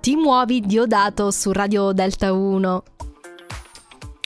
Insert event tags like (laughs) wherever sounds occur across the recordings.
Ti muovi Diodato su Radio Delta 1.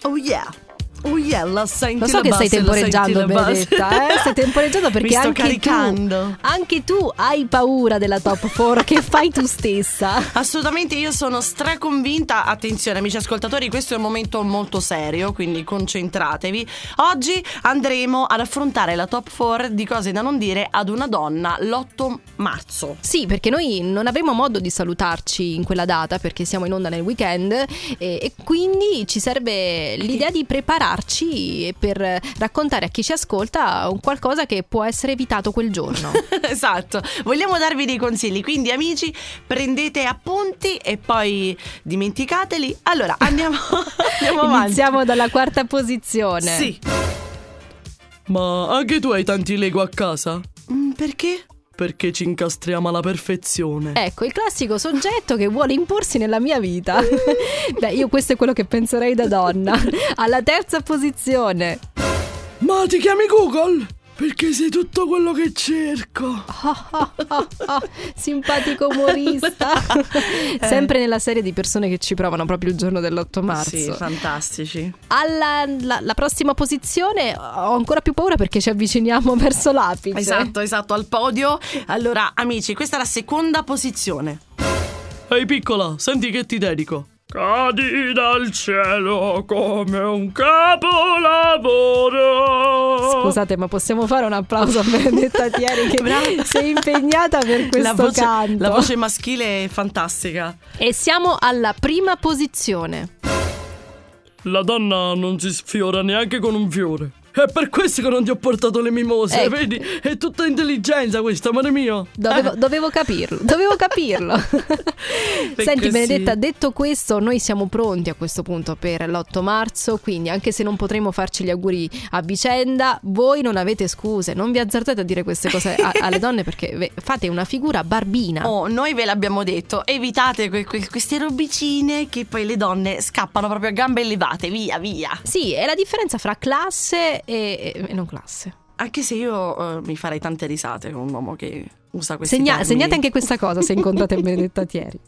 Oh yeah. Oh yeah, senti Lo so che stai base, senti temporeggiando. Benedetta. Eh? Stai (laughs) temporeggiando perché anche caricando. tu, anche tu hai paura della top 4 che fai tu stessa. (laughs) Assolutamente, io sono straconvinta. Attenzione, amici ascoltatori, questo è un momento molto serio, quindi concentratevi. Oggi andremo ad affrontare la top 4 di cose da non dire ad una donna l'8 marzo. Sì, perché noi non avremo modo di salutarci in quella data perché siamo in onda nel weekend e, e quindi ci serve l'idea di prepararci per raccontare a chi ci ascolta un qualcosa che può essere evitato quel giorno. (laughs) esatto, vogliamo darvi dei consigli, quindi amici prendete appunti e poi dimenticateli. Allora andiamo, (laughs) andiamo avanti. Iniziamo dalla quarta posizione. Sì. Ma anche tu hai tanti Lego a casa? Mm, perché? Perché ci incastriamo alla perfezione. Ecco, il classico soggetto che vuole imporsi nella mia vita. (laughs) Beh, io questo è quello che penserei da donna. Alla terza posizione. Ma ti chiami Google? Perché sei tutto quello che cerco. Ah, ah, ah, simpatico umorista. (laughs) Sempre nella serie di persone che ci provano proprio il giorno dell'8 marzo. Sì, fantastici. Alla la, la prossima posizione ho ancora più paura perché ci avviciniamo (laughs) verso l'apice. Esatto, esatto, al podio. Allora, amici, questa è la seconda posizione. Ehi piccola, senti che ti dedico. Cadi dal cielo come un capolavoro. Scusate, ma possiamo fare un applauso a Benedetta Thieri che (laughs) sei impegnata per questo la voce, canto. La voce maschile è fantastica. E siamo alla prima posizione. La donna non si sfiora neanche con un fiore. È per questo che non ti ho portato le mimose, Ecco. vedi? È tutta intelligenza questa, amore mio. Dovevo, dovevo capirlo, dovevo capirlo. (laughs) Senti. Benedetta, detto questo, noi siamo pronti a questo punto per l'8 marzo, quindi anche se non potremo farci gli auguri a vicenda, voi non avete scuse, non vi azzardate a dire queste cose a- alle donne perché fate una figura barbina. Oh, noi ve l'abbiamo detto, evitate que- que- queste robicine che poi le donne scappano proprio a gambe levate, via, via. Sì, è la differenza fra classe e, e non classe. Anche se io eh, mi farei tante risate con un uomo che usa questi Segna- termini. segnate anche questa cosa se incontrate (laughs) Benedetta inside